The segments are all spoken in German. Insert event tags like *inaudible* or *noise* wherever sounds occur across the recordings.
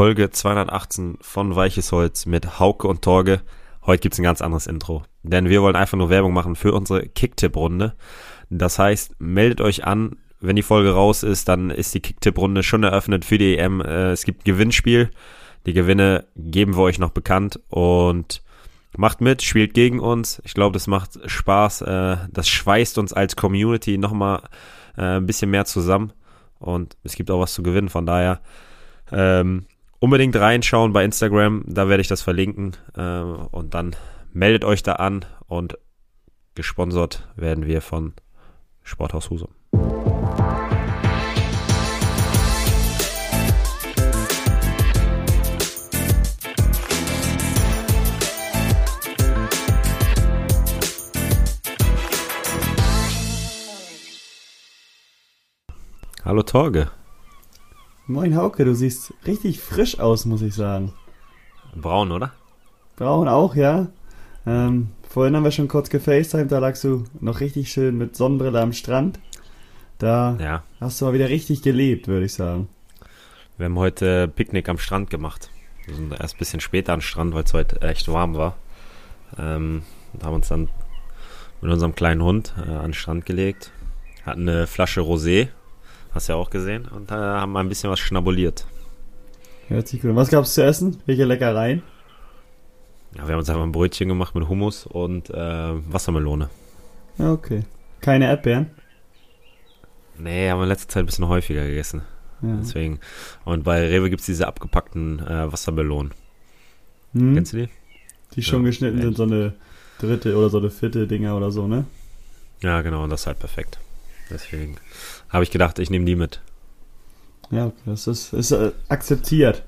Folge 218 von Weiches Holz mit Hauke und Torge. Heute gibt's ein ganz anderes Intro, denn wir wollen einfach nur Werbung machen für unsere Kicktipp-Runde. Das heißt, meldet euch an, wenn die Folge raus ist, dann ist die Kicktipp-Runde schon eröffnet für die EM. Äh, es gibt ein Gewinnspiel. Die Gewinne geben wir euch noch bekannt und macht mit, spielt gegen uns. Ich glaube, das macht Spaß. Äh, das schweißt uns als Community nochmal äh, ein bisschen mehr zusammen und es gibt auch was zu gewinnen. Von daher ähm, unbedingt reinschauen bei Instagram, da werde ich das verlinken äh, und dann meldet euch da an und gesponsert werden wir von Sporthaus Husum. Hallo Torge. Moin Hauke, du siehst richtig frisch aus, muss ich sagen. Braun, oder? Braun auch, ja. Ähm, vorhin haben wir schon kurz gefacetimed, da lagst du noch richtig schön mit Sonnenbrille am Strand. Da Ja. hast du mal wieder richtig gelebt, würde ich sagen. Wir haben heute Picknick am Strand gemacht. Wir sind erst ein bisschen später am Strand, weil es heute echt warm war. Ähm, und haben uns dann mit unserem kleinen Hund äh, an den Strand gelegt. Hatten eine Flasche Rosé, hast du ja auch gesehen, und äh, haben mal ein bisschen was schnabuliert. Hört sich gut an. Was gab's zu essen? Welche Leckereien? Ja, wir haben uns einfach ein Brötchen gemacht mit Hummus und äh, Wassermelone. Ja, okay. Keine Erdbeeren? Nee, haben wir in letzter Zeit ein bisschen häufiger gegessen. Ja. Deswegen. Und bei Rewe gibt's diese abgepackten äh, Wassermelonen. Hm? Kennst du die? Die schon Ja. geschnitten sind, so eine dritte oder so eine vierte Dinger oder so, ne? Ja, genau, und das ist halt perfekt. Deswegen habe ich gedacht, ich nehme die mit. Ja, das ist, ist äh, akzeptiert.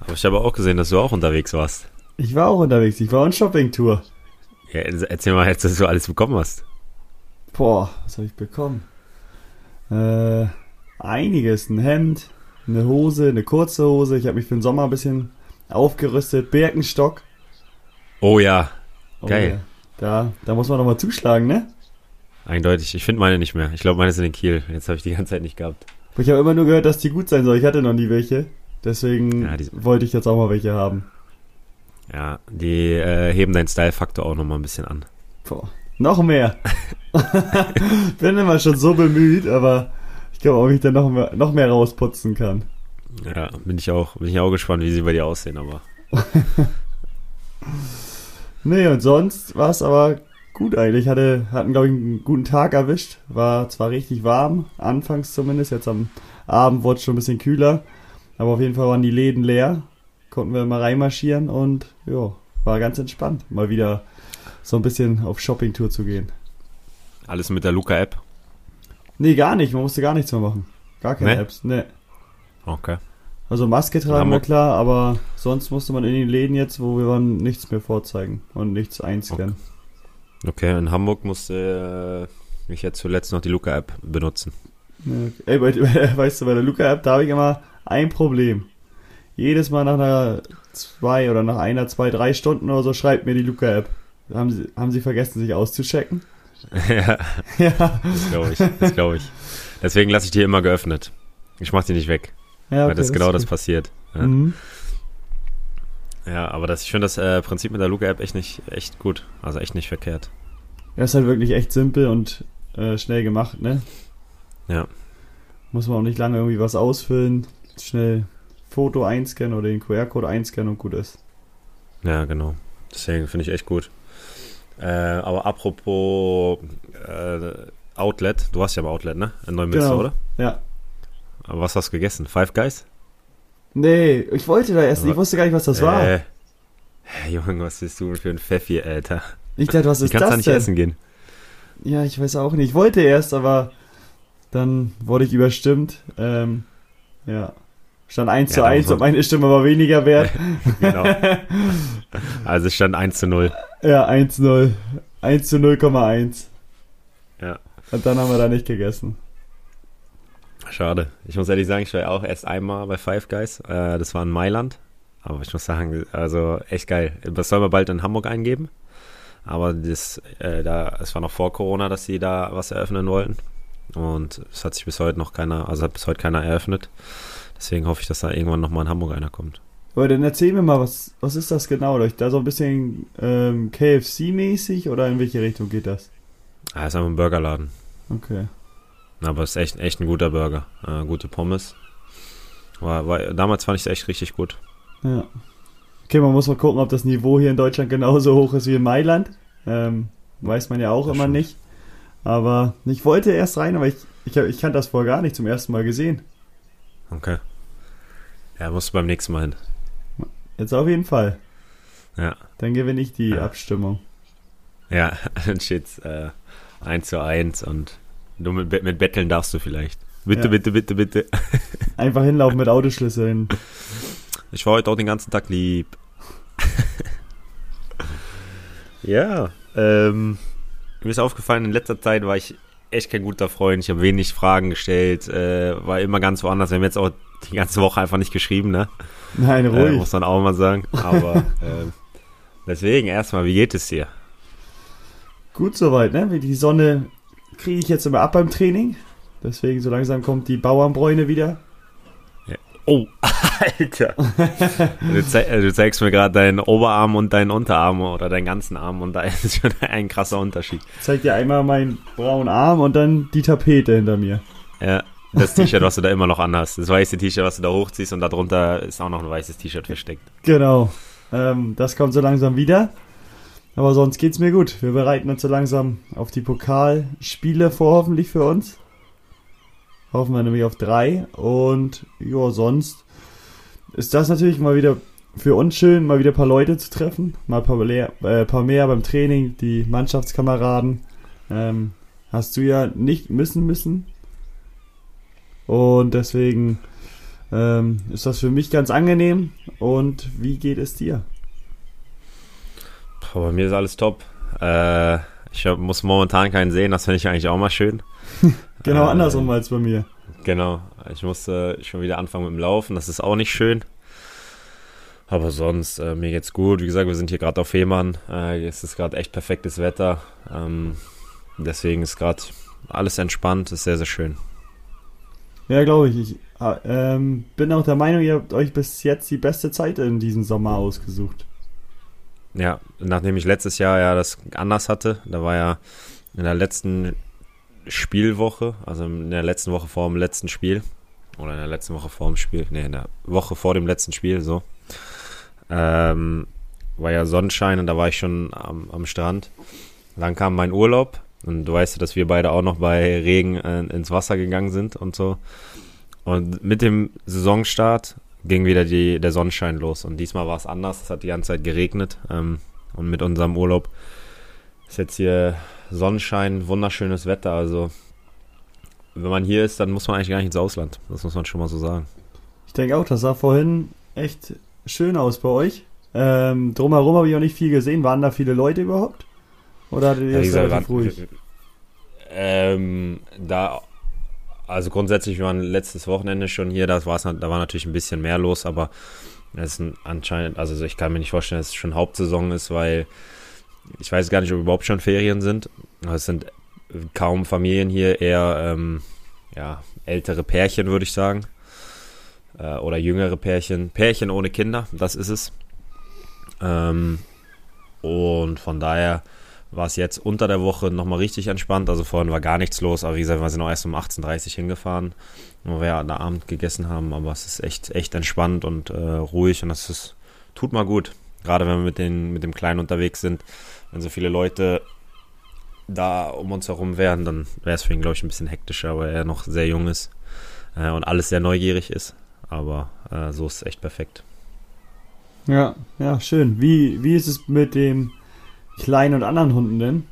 Aber ich habe auch gesehen, dass du auch unterwegs warst. Ich war auch unterwegs, ich war on Shoppingtour. Ja, erzähl mal jetzt, dass du alles bekommen hast. Boah, was habe ich bekommen? Äh, einiges. Ein Hemd, eine Hose, eine kurze Hose. Ich habe mich für den Sommer ein bisschen aufgerüstet. Birkenstock. Oh ja, Oh, Geil. ja. Da, da muss man doch mal zuschlagen, ne? Eindeutig. Ich finde meine nicht mehr. Ich glaube, meine sind in Kiel. Jetzt habe ich die ganze Zeit nicht gehabt. Ich habe immer nur gehört, dass die gut sein soll. Ich hatte noch nie welche. Deswegen Ja, wollte ich jetzt auch mal welche haben. Ja, die äh, heben deinen Style-Faktor auch nochmal ein bisschen an. Boah, noch mehr. *laughs* Bin immer schon so bemüht, aber ich glaube, ob ich da noch mehr, noch mehr rausputzen kann. Ja, bin ich auch, bin ich auch gespannt, wie sie bei dir aussehen, aber. *laughs* Nee, und sonst war es aber gut eigentlich. Hatte, hatten, glaube ich, einen guten Tag erwischt. War zwar richtig warm, anfangs zumindest. Jetzt am Abend wurde es schon ein bisschen kühler. Aber auf jeden Fall waren die Läden leer. Konnten wir mal reinmarschieren und ja, war ganz entspannt. Mal wieder so ein bisschen auf Shoppingtour zu gehen. Alles mit der Luca-App. Nee, gar nicht. Man musste gar nichts mehr machen. Gar keine Nee? Apps. Nee. Okay. Also Maske tragen war Hamburg- klar, aber sonst musste man in den Läden jetzt, wo wir waren, nichts mehr vorzeigen und nichts einscannen. Okay, in Hamburg musste äh, ich jetzt zuletzt noch die Luca-App benutzen. Okay. Ey, *laughs* weißt du, bei der Luca-App, da habe ich immer ein Problem. Jedes Mal nach einer zwei oder nach einer, zwei, drei Stunden oder so schreibt mir die Luca-App. Haben sie, haben sie vergessen, sich auszuchecken? *laughs* ja, Ja. das glaube ich. Das glaube ich. Deswegen lasse ich die immer geöffnet. Ich mache die nicht weg, ja weil das genau das passiert. Ja, Mhm. Ja aber das, ich finde das äh, Prinzip mit der Luca-App echt nicht echt gut. Also echt nicht verkehrt. Ja, ist halt wirklich echt simpel und äh, schnell gemacht, ne? Ja. Muss man auch nicht lange irgendwie was ausfüllen. Schnell Foto einscannen oder den QR-Code einscannen und gut ist. Ja, genau. Deswegen finde ich echt gut. Äh, aber apropos äh, Outlet, du warst ja im Outlet, ne? In Neumünster, Genau. oder? Ja. Aber was hast du gegessen? Five Guys? Nee, ich wollte da essen. Ich wusste gar nicht, was das war. Äh, hey, Junge, was bist du für ein Pfeffi, Alter? Ich dachte, was ist kannst du das da nicht denn? essen gehen? Ja, ich weiß auch nicht. Ich wollte erst, aber dann wurde ich überstimmt. Ähm, ja. Stand 1 Ja, zu da 1 muss man- und meine Stimme war weniger wert. *laughs* genau. *laughs* Also stand 1 zu 0. ja, 1-0. 1 zu 0,1. Ja. Und dann haben wir da nicht gegessen. Schade. Ich muss ehrlich sagen, ich war ja auch erst einmal bei Five Guys. Äh, das war in Mailand. Aber ich muss sagen, also echt geil. Das sollen wir bald in Hamburg eingeben. Aber das, äh, da, es war noch vor Corona, dass sie da was eröffnen wollten. Und es hat sich bis heute noch keiner, also hat bis heute keiner eröffnet. Deswegen hoffe ich, dass da irgendwann nochmal in Hamburg einer kommt. Aber dann erzähl mir mal, was, was ist das genau? Da so ein bisschen ähm, KFC-mäßig oder in welche Richtung geht das? Ah, ist einfach ein Burgerladen. Okay. Aber es ist echt, echt ein guter Burger. Äh, gute Pommes. War, war, damals fand ich es echt richtig gut. Ja. Okay, man muss mal gucken, ob das Niveau hier in Deutschland genauso hoch ist wie in Mailand. Ähm, weiß man ja auch Das immer stimmt. nicht. Aber ich wollte erst rein, aber ich, ich, ich kannte das vorher gar nicht zum ersten Mal gesehen. Okay. Ja, musst du beim nächsten Mal hin. Jetzt auf jeden Fall. Ja. Dann gewinne ich die Ja. Abstimmung. Ja, *laughs* dann steht's äh, 1 zu 1 und du mit, mit Betteln darfst du vielleicht. Bitte, Ja. bitte, bitte, bitte. *laughs* Einfach hinlaufen mit Autoschlüsseln. Ich war heute auch den ganzen Tag lieb. *laughs* ja, ähm, mir ist aufgefallen, in letzter Zeit war ich echt kein guter Freund. Ich habe wenig Fragen gestellt, äh, war immer ganz woanders. Wir haben jetzt auch die ganze Woche einfach nicht geschrieben, ne? Nein, Äh, ruhig. muss man auch mal sagen. Aber *laughs* ähm, deswegen erstmal, wie geht es dir? Gut soweit, ne? Wie Die Sonne kriege ich jetzt immer ab beim Training. Deswegen so langsam kommt die Bauernbräune wieder. Oh, *laughs* Alter. du, zei äh, du zeigst mir gerade deinen Oberarm und deinen Unterarm oder deinen ganzen Arm und da *laughs* ist schon ein krasser Unterschied. Ich zeig dir einmal meinen braunen Arm und dann die Tapete hinter mir. Ja, das T-Shirt, was du da immer noch anhast. Das weiße T-Shirt, was du da hochziehst und darunter ist auch noch ein weißes T-Shirt versteckt. Genau. Ähm, das kommt so langsam wieder. Aber sonst geht's mir gut. Wir bereiten uns so langsam auf die Pokalspiele vor, hoffentlich für uns. Hoffen wir nämlich auf drei. Und ja, sonst ist das natürlich mal wieder für uns schön, mal wieder ein paar Leute zu treffen. Mal ein paar, mehr, äh, paar mehr beim Training, die Mannschaftskameraden. Ähm, hast du ja nicht missen müssen. Und deswegen ähm, ist das für mich ganz angenehm. Und wie geht es dir? Boah, bei mir ist alles top. Äh, ich hab, muss momentan keinen sehen, das finde ich eigentlich auch mal schön. *laughs* Genau Äh, andersrum als bei mir. Genau, ich musste schon wieder anfangen mit dem Laufen, das ist auch nicht schön. Aber sonst, äh, mir geht's gut. Wie gesagt, wir sind hier gerade auf Fehmarn. Äh, es ist gerade echt perfektes Wetter. Ähm, deswegen ist gerade alles entspannt, ist sehr, sehr schön. Ja, glaube ich. Ich ähm, bin auch der Meinung, ihr habt euch bis jetzt die beste Zeit in diesem Sommer ausgesucht. Ja, nachdem ich letztes Jahr ja das anders hatte, da war ja in der letzten Spielwoche, also in der letzten Woche vor dem letzten Spiel, oder in der letzten Woche vor dem Spiel, nee, in der Woche vor dem letzten Spiel, so, ähm, war ja Sonnenschein und da war ich schon am, am Strand. Dann kam mein Urlaub und du weißt ja, dass wir beide auch noch bei Regen äh, ins Wasser gegangen sind und so. Und mit dem Saisonstart ging wieder die, der Sonnenschein los. Und diesmal war es anders. Es hat die ganze Zeit geregnet. Ähm, und mit unserem Urlaub ist jetzt hier Sonnenschein, wunderschönes Wetter. Also, wenn man hier ist, dann muss man eigentlich gar nicht ins Ausland. Das muss man schon mal so sagen. Ich denke auch, das sah vorhin echt schön aus bei euch. Ähm, drumherum habe ich auch nicht viel gesehen. Waren da viele Leute überhaupt? Oder hattet ihr Ja, es relativ ruhig? Ähm, da, also grundsätzlich, wir waren letztes Wochenende schon hier, da, war's, da war natürlich ein bisschen mehr los, aber es ist ein, anscheinend, also ich kann mir nicht vorstellen, dass es schon Hauptsaison ist, weil ich weiß gar nicht, ob überhaupt schon Ferien sind. Es sind kaum Familien hier, eher ähm, ja, ältere Pärchen, würde ich sagen. Äh, oder jüngere Pärchen. Pärchen ohne Kinder, das ist es. Ähm, und von daher war es jetzt unter der Woche nochmal richtig entspannt. Also vorhin war gar nichts los, aber wie gesagt, wir sind auch erst um 18.30 Uhr hingefahren, wo wir ja da Abend gegessen haben. Aber es ist echt, echt entspannt und äh, ruhig und das ist, tut mal gut. Gerade wenn wir mit, den, mit dem Kleinen unterwegs sind, wenn so viele Leute da um uns herum wären, dann wäre es für ihn, glaube ich, ein bisschen hektischer, weil er noch sehr jung ist äh, und alles sehr neugierig ist. Aber äh, so ist es echt perfekt. Ja, ja, schön. Wie, wie ist es mit dem kleinen und anderen Hunden denn?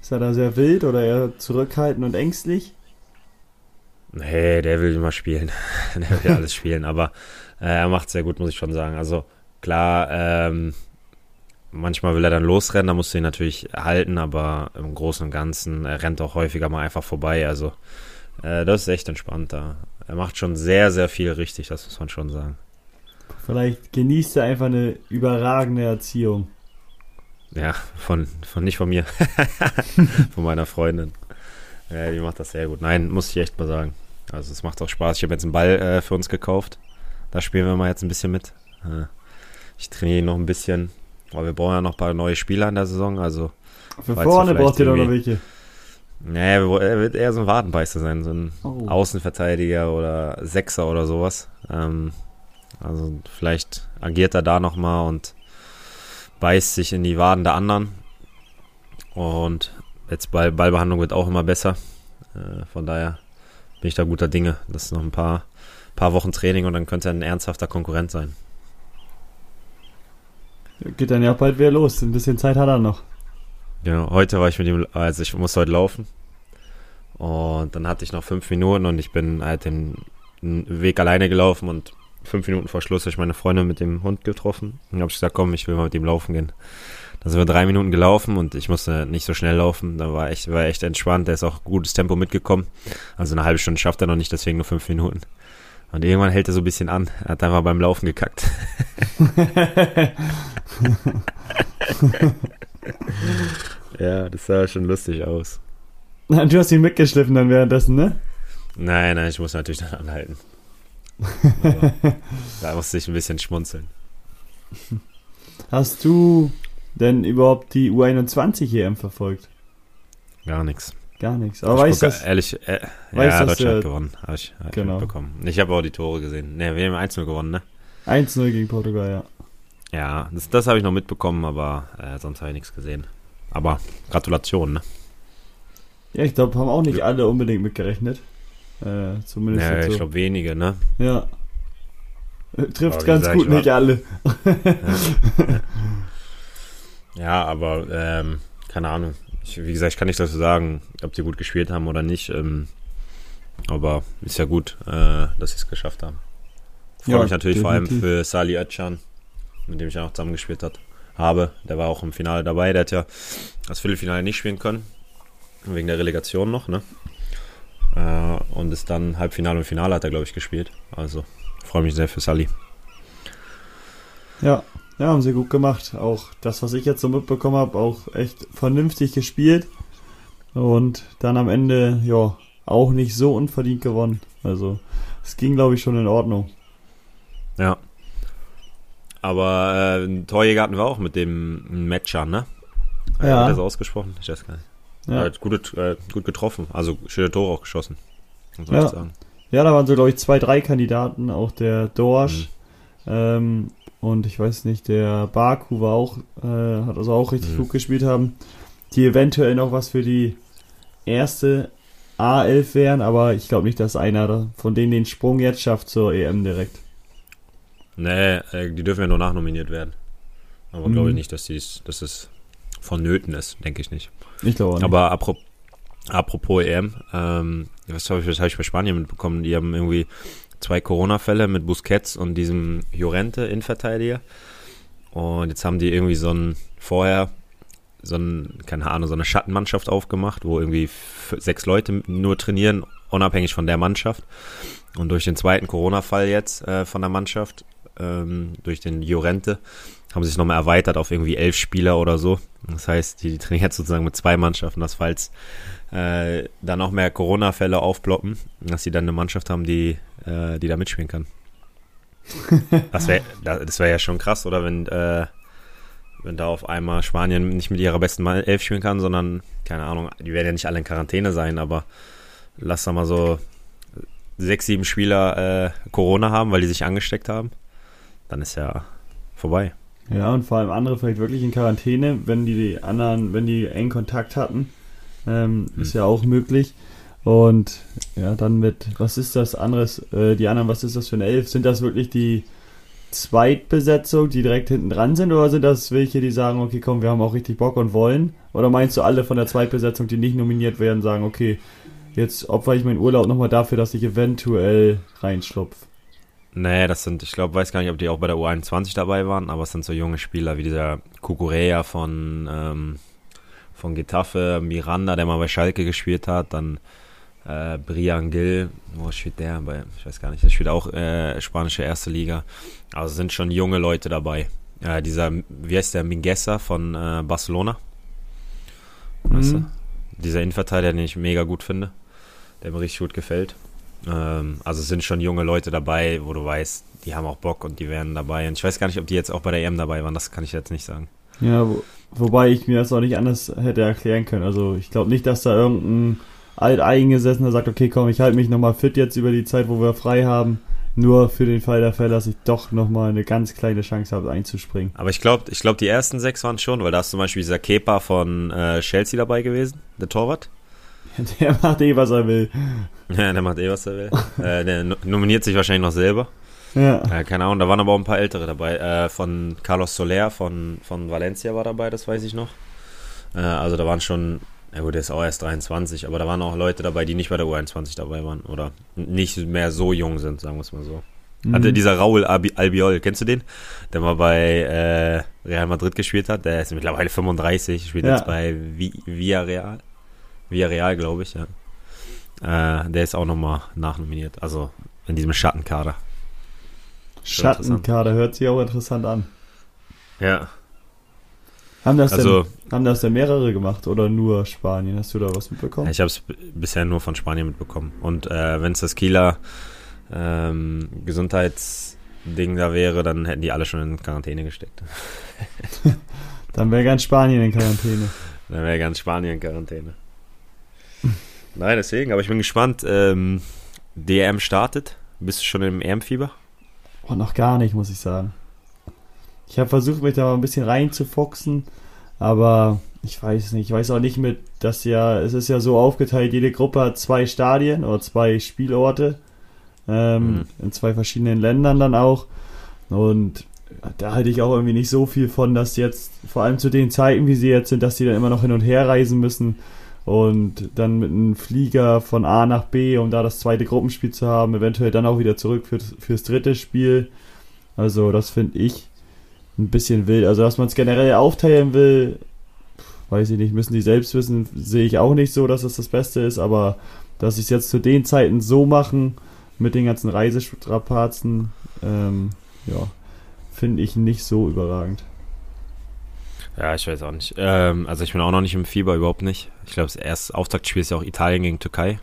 Ist er da sehr wild oder eher zurückhaltend und ängstlich? Nee, der will immer spielen. *laughs* der will alles spielen, aber äh, er macht sehr gut, muss ich schon sagen. Also klar, ähm, manchmal will er dann losrennen, da musst du ihn natürlich halten, aber im Großen und Ganzen er rennt auch häufiger mal einfach vorbei. Also äh, das ist echt entspannt da. Er macht schon sehr, sehr viel richtig, das muss man schon sagen. Vielleicht genießt er einfach eine überragende Erziehung. Ja, von, von nicht von mir, *laughs* von meiner Freundin. Ja, die macht das sehr gut. Nein, muss ich echt mal sagen. Also es macht auch Spaß. Ich habe jetzt einen Ball äh, für uns gekauft. Da spielen wir mal jetzt ein bisschen mit. Äh, ich trainiere noch ein bisschen, weil wir brauchen ja noch ein paar neue Spieler in der Saison. Also Für vorne braucht ihr doch noch welche. naja, wir- er wird eher so ein Wadenbeißer sein, so ein Oh. Außenverteidiger oder Sechser oder sowas. Ähm, also vielleicht agiert er da nochmal und beißt sich in die Waden der anderen. Und jetzt Ball, Ballbehandlung wird auch immer besser. Äh, von daher bin ich da guter Dinge. Das ist noch ein paar, paar Wochen Training und dann könnte er ein ernsthafter Konkurrent sein. Geht dann ja bald wieder los. Ein bisschen Zeit hat er noch. Ja, heute war ich mit ihm, also ich musste heute laufen. Und dann hatte ich noch fünf Minuten und ich bin halt den Weg alleine gelaufen und fünf Minuten vor Schluss habe ich meine Freundin mit dem Hund getroffen. Und habe ich gesagt, komm, ich will mal mit ihm laufen gehen. Dann sind wir drei Minuten gelaufen und ich musste nicht so schnell laufen. Da war echt, war echt entspannt. Der ist auch gutes Tempo mitgekommen. Also eine halbe Stunde schafft er noch nicht, deswegen nur fünf Minuten. Und irgendwann hält er so ein bisschen an. Er hat einfach beim Laufen gekackt. *laughs* ja, das sah schon lustig aus. Du hast ihn mitgeschliffen dann währenddessen, ne? Nein, nein, ich muss natürlich dann anhalten. Da musste ich ein bisschen schmunzeln. *laughs* Hast du denn überhaupt die U21 EM verfolgt? Gar nichts. Gar nichts. Aber ich weißt du, ehrlich, äh, weißt, ja, dass Deutschland hat der- gewonnen. Habe ich, hab Genau. ich. Ich habe auch die Tore gesehen. Ne, wir haben 1-0 gewonnen, ne? 1-0 gegen Portugal, ja. Ja, das, das habe ich noch mitbekommen, aber äh, sonst habe ich nichts gesehen. Aber Gratulation, ne? Ja, ich glaube, haben auch nicht alle unbedingt mitgerechnet. Äh, zumindest Ja, jetzt so. ich glaube wenige, ne? Ja. Äh, Trifft ganz gut, nicht alle. *laughs* Ja, aber ähm, keine Ahnung. Ich, wie gesagt, ich kann nicht dazu sagen, ob die gut gespielt haben oder nicht. Ähm, aber ist ja gut, äh, dass sie es geschafft haben. Freue Ja, mich natürlich vor allem definitiv. für Sali Özcan, mit dem ich ja auch zusammengespielt hat, habe. Der war auch im Finale dabei. Der hat ja das Viertelfinale nicht spielen können. Wegen der Relegation noch, ne? Äh, und ist dann Halbfinale und Finale hat er, glaube ich, gespielt. Also freue mich sehr für Sali. Ja. Ja, haben sie gut gemacht. Auch das, was ich jetzt so mitbekommen habe, auch echt vernünftig gespielt. Und dann am Ende, ja, auch nicht so unverdient gewonnen. Also, es ging, glaube ich, schon in Ordnung. Ja. Aber äh, Torjäger hatten wir auch mit dem Matcher, ne? Äh, Ja. Hat er so ausgesprochen? Ich weiß gar nicht. Ja, hat gut, äh, gut getroffen. Also schöne Tore auch geschossen. Muss Ja. sagen. ja da waren so, glaube ich, zwei, drei Kandidaten. Auch der Dorsch. Mhm. Ähm, und ich weiß nicht, der Baku war auch, äh, hat also auch richtig Mhm. gut gespielt haben. Die eventuell noch was für die erste A11 wären, aber ich glaube nicht, dass einer von denen den Sprung jetzt schafft zur EM direkt. Nee, äh, die dürfen ja nur nachnominiert werden. Aber Mhm. glaube ich nicht, dass, dies, dass es vonnöten ist, denke ich nicht. Ich glaube nicht. Aber apropos, apropos EM, ähm, was habe ich, hab ich bei Spanien mitbekommen? Die haben irgendwie zwei Corona-Fälle mit Busquets und diesem Llorente Innenverteidiger. Und jetzt haben die irgendwie so ein vorher so ein, keine Ahnung, so eine Schattenmannschaft aufgemacht, wo irgendwie sechs Leute nur trainieren, unabhängig von der Mannschaft. Und durch den zweiten Corona-Fall jetzt äh, von der Mannschaft, ähm, durch den Llorente, haben sich nochmal erweitert auf irgendwie elf Spieler oder so. Das heißt, die, die trainieren jetzt sozusagen mit zwei Mannschaften, dass falls äh, da noch mehr Corona-Fälle aufploppen, dass sie dann eine Mannschaft haben, die, äh, die da mitspielen kann. *laughs* Das wäre das wär ja schon krass, oder? Wenn, äh, wenn da auf einmal Spanien nicht mit ihrer besten Elf spielen kann, sondern, keine Ahnung, die werden ja nicht alle in Quarantäne sein, aber lass da mal so sechs, sieben Spieler äh, Corona haben, weil die sich angesteckt haben, dann ist ja vorbei. Ja, und vor allem andere vielleicht wirklich in Quarantäne, wenn die, die anderen, wenn die eng Kontakt hatten. Ähm, Hm. Ist ja auch möglich. Und ja, dann mit, was ist das anderes? Äh, die anderen, was ist das für eine Elf? Sind das wirklich die Zweitbesetzung, die direkt hinten dran sind? Oder sind das welche, die sagen, okay, komm, wir haben auch richtig Bock und wollen? Oder meinst du alle von der Zweitbesetzung, die nicht nominiert werden, sagen, okay, jetzt opfer ich meinen Urlaub nochmal dafür, dass ich eventuell reinschlupf? Nee, das sind, ich glaube, weiß gar nicht, ob die auch bei der U21 dabei waren, aber es sind so junge Spieler wie dieser Kukurea von, ähm, von Getafe, Miranda, der mal bei Schalke gespielt hat, dann äh, Brian Gill, wo spielt der? Bei, ich weiß gar nicht, der spielt auch äh, spanische erste Liga. Also sind schon junge Leute dabei. Äh, dieser, wie heißt der, Mingueza von äh, Barcelona? Weißt du? Mhm. Dieser Innenverteidiger, den ich mega gut finde, der mir richtig gut gefällt. Ähm, also es sind schon junge Leute dabei, wo du weißt, die haben auch Bock und die werden dabei. Und ich weiß gar nicht, ob die jetzt auch bei der EM dabei waren, das kann ich jetzt nicht sagen. Ja, wo, wobei ich mir das auch nicht anders hätte erklären können. Also ich glaube nicht, dass da irgendein Alteingesessener sagt, okay, komm, ich halte mich nochmal fit jetzt über die Zeit, wo wir frei haben. Nur für den Fall der Fälle, dass ich doch nochmal eine ganz kleine Chance habe, einzuspringen. Aber ich glaube, ich glaub, die ersten sechs waren schon, weil da ist zum Beispiel dieser Kepa von äh, Chelsea dabei gewesen, der Torwart. *laughs* Der macht eh, was er will. Ja, der macht eh, was er will. *laughs* äh, der nominiert sich wahrscheinlich noch selber. Ja. Äh, keine Ahnung, da waren aber auch ein paar ältere dabei. Äh, von Carlos Soler von, von Valencia war dabei, das weiß ich noch. Äh, also da waren schon, ja gut, der ist auch erst 23, aber da waren auch Leute dabei, die nicht bei der U21 dabei waren oder nicht mehr so jung sind, sagen wir es mal so. Mhm. Hatte dieser Raul Albi Albiol, kennst du den? Der mal bei äh, Real Madrid gespielt hat. Der ist mittlerweile 35, spielt Ja. jetzt bei Vi- Villarreal. Villarreal, glaube ich, ja. Äh, der ist auch nochmal nachnominiert. Also in diesem Schattenkader. Schattenkader hört sich auch interessant an. Ja. Haben das, Also, denn, haben das denn mehrere gemacht oder nur Spanien? Hast du da was mitbekommen? ich habe es bisher nur von Spanien mitbekommen. Und äh, wenn es das Kieler ähm, Gesundheitsding da wäre, dann hätten die alle schon in Quarantäne gesteckt. *laughs* Dann wäre ganz Spanien in Quarantäne. Dann wäre ganz Spanien in Quarantäne. Nein, deswegen, aber ich bin gespannt. Ähm, DM startet. Bist du schon im EM-Fieber? Oh, noch gar nicht, muss ich sagen. Ich habe versucht, mich da mal ein bisschen reinzufoxen, aber ich weiß nicht. Ich weiß auch nicht mit, dass ja, es ist ja so aufgeteilt, jede Gruppe hat zwei Stadien oder zwei Spielorte. Ähm, Mhm. In zwei verschiedenen Ländern dann auch. Und da halte ich auch irgendwie nicht so viel von, dass jetzt, vor allem zu den Zeiten, wie sie jetzt sind, dass die dann immer noch hin und her reisen müssen und dann mit einem Flieger von A nach B, um da das zweite Gruppenspiel zu haben, eventuell dann auch wieder zurück für, fürs dritte Spiel. Also das finde ich ein bisschen wild. Also dass man es generell aufteilen will, weiß ich nicht, müssen die selbst wissen, sehe ich auch nicht so, dass es das Beste ist, aber dass sie es jetzt zu den Zeiten so machen, mit den ganzen Reisestrapazen, ähm, ja, finde ich nicht so überragend. Ja, ich weiß auch nicht. Ähm, also ich bin auch noch nicht im Fieber, überhaupt nicht. Ich glaube, das erste Auftaktspiel ist ja auch Italien gegen Türkei.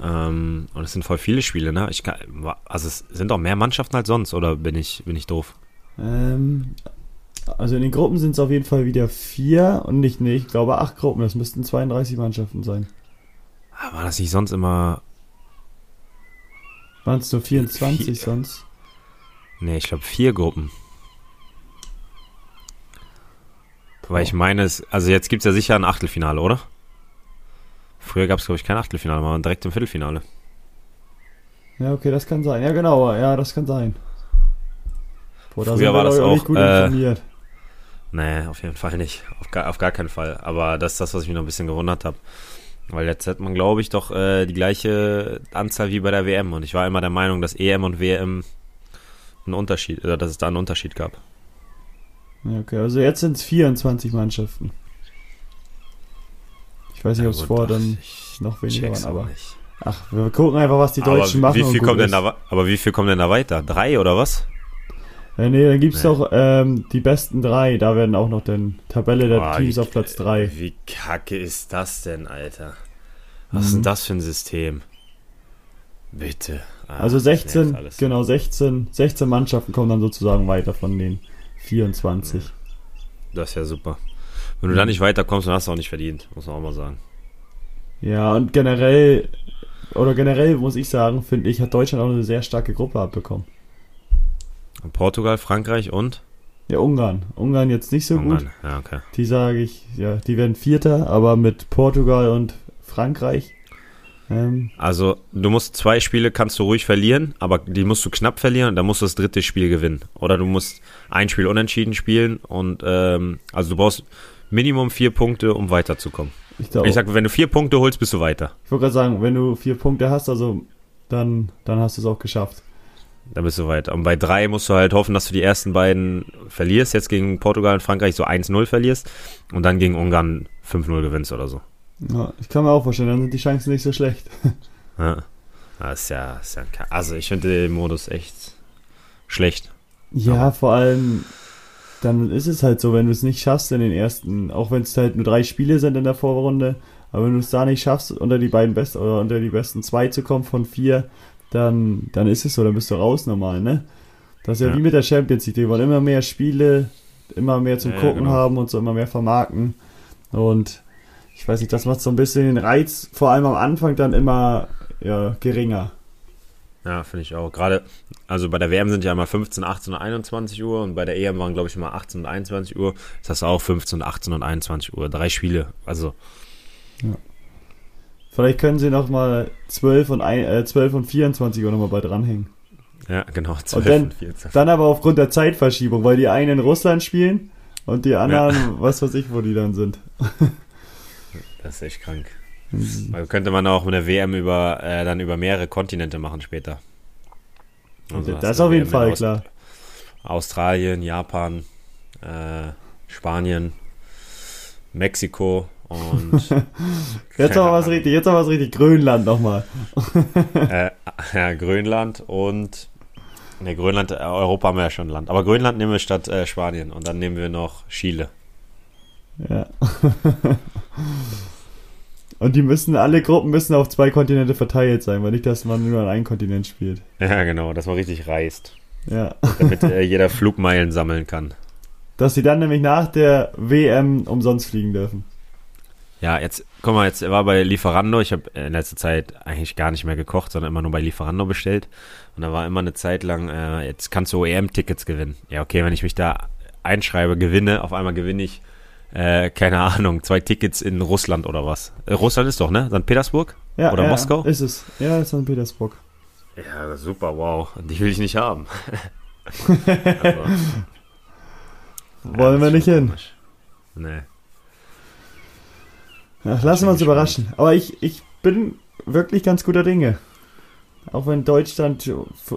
Ähm, und es sind voll viele Spiele, ne? Ich kann, also es sind auch mehr Mannschaften als sonst, oder bin ich, bin ich doof? Ähm, also in den Gruppen sind es auf jeden Fall wieder vier und nicht, nee, ich glaube acht Gruppen, das müssten 32 Mannschaften sein. Ah, War das nicht sonst immer. Waren es nur 24 Vier. sonst? Nee, ich glaube vier Gruppen. Weil ich meine, es, also jetzt gibt es ja sicher ein Achtelfinale, oder? Früher gab es, glaube ich, kein Achtelfinale, man war direkt im Viertelfinale. Ja, okay, das kann sein. Ja, genau, ja, das kann sein. Boah, da Früher war das auch, nicht gut äh, informiert. Nee, auf jeden Fall nicht. Auf gar, auf gar keinen Fall. Aber das ist das, was ich mich noch ein bisschen gewundert habe. Weil jetzt hat man, glaube ich, doch äh, die gleiche Anzahl wie bei der WM. Und ich war immer der Meinung, dass EM und WM einen Unterschied, oder dass es da einen Unterschied gab. Okay, also jetzt sind es 24 Mannschaften. Ich weiß nicht, ob es vor dann noch weniger waren, aber. nicht. Ach, wir gucken einfach, was die Deutschen aber machen. wie viel kommt denn ist. da, aber wie viel kommt denn da weiter? Drei oder was? Ja, nee, dann gibt's Nee. doch ähm, die besten drei. Da werden auch noch dann Tabelle der Boah, Teams wie, auf Platz drei. Wie kacke ist das denn, Alter? Was ist Mhm. denn das für ein System? Bitte. Ah, Also das nervt 16, alles. genau, 16, 16 Mannschaften kommen dann sozusagen weiter von den 24. Das ist ja super. Wenn du da nicht weiterkommst, dann hast du auch nicht verdient, muss man auch mal sagen. Ja, und generell, oder generell muss ich sagen, finde ich, hat Deutschland auch eine sehr starke Gruppe abbekommen. Portugal, Frankreich und Ja, Ungarn. Ungarn jetzt nicht so gut. Ungarn. Ja, okay. Die sage ich, ja, die werden Vierter, aber mit Portugal und Frankreich. Ähm, Also, du musst zwei Spiele kannst du ruhig verlieren, aber die musst du knapp verlieren und dann musst du das dritte Spiel gewinnen. Oder du musst ein Spiel unentschieden spielen und ähm, also du brauchst Minimum vier Punkte, um weiterzukommen. ich Ich sag, wenn du vier Punkte holst, bist du weiter. ich wollte gerade sagen, wenn du vier Punkte hast, also dann, dann hast du es auch geschafft. Dann bist du weiter. Und bei drei musst du halt hoffen, dass du die ersten beiden verlierst, jetzt gegen Portugal und Frankreich so 1-0 verlierst und dann gegen Ungarn 5-0 gewinnst oder so. Ja, ich kann mir auch vorstellen, dann sind die Chancen nicht so schlecht. *laughs* Ja. Das ist ja, ist ja ein also ich finde den Modus echt schlecht. Ja, Aber- vor allem, dann ist es halt so, wenn du es nicht schaffst in den ersten, auch wenn es halt nur drei Spiele sind in der Vorrunde, Aber wenn du es da nicht schaffst, unter die beiden besten oder unter die besten zwei zu kommen von vier, dann, dann ist es so, dann bist du raus normal, ne? Das ist ja, Ja. wie mit der Champions League. Die wollen immer mehr Spiele, immer mehr zum Ja, Gucken genau. haben und so immer mehr vermarkten. Und ich weiß nicht, das macht so ein bisschen den Reiz, vor allem am Anfang dann immer ja, geringer. Ja, finde ich auch. Gerade, also bei der WM sind ja immer 15, 18 und 21 Uhr und bei der EM waren, glaube ich, immer 18 und 21 Uhr. Das heißt auch 15, 18 und 21 Uhr. Drei Spiele. Also, Vielleicht können sie noch mal 12 und, ein, äh, 12 und 24 Uhr noch mal bei dranhängen. ja, genau. 12 dann- und 14. Dann aber aufgrund der Zeitverschiebung, weil die einen in Russland spielen und die anderen, was weiß ich, wo die dann sind. *laughs* Das ist echt krank. Weil könnte man auch mit der WM über, äh, dann über mehrere Kontinente machen später. Also das ist auf jeden WM Fall Aus- klar. Australien, Japan, äh, Spanien, Mexiko und *laughs* Jetzt aber was richtig, jetzt aber was richtig. Grönland nochmal. *laughs* äh, ja, Grönland und ne, Grönland, äh, Europa haben wir ja schon Land. Aber Grönland nehmen wir statt äh, Spanien und dann nehmen wir noch Chile. Ja. *laughs* Und die müssen, alle Gruppen müssen auf zwei Kontinente verteilt sein, weil nicht, dass man nur an einem Kontinent spielt. Ja, genau, dass man richtig reist. Ja. Damit äh, *laughs* jeder Flugmeilen sammeln kann. Dass sie dann nämlich nach der WM umsonst fliegen dürfen. Ja, jetzt, guck mal, jetzt war bei Lieferando, ich habe in letzter Zeit eigentlich gar nicht mehr gekocht, sondern immer nur bei Lieferando bestellt. Und da war immer eine Zeit lang, äh, jetzt kannst du OEM-Tickets gewinnen. Ja, okay, wenn ich mich da einschreibe, gewinne, auf einmal gewinne ich, äh, keine Ahnung, zwei Tickets in Russland oder was. Äh, Russland ist doch, ne? St. Petersburg? Ja, Oder ja, Moskau? Ist es. Ja, ist St. Petersburg. Ja, super, wow. Die will ich nicht haben. also, *laughs* *laughs* Wollen wir das ist nicht hin. komisch. Nee. Ach, lassen wir uns überraschen. Aber ich, ich bin wirklich ganz guter Dinge. Auch wenn Deutschland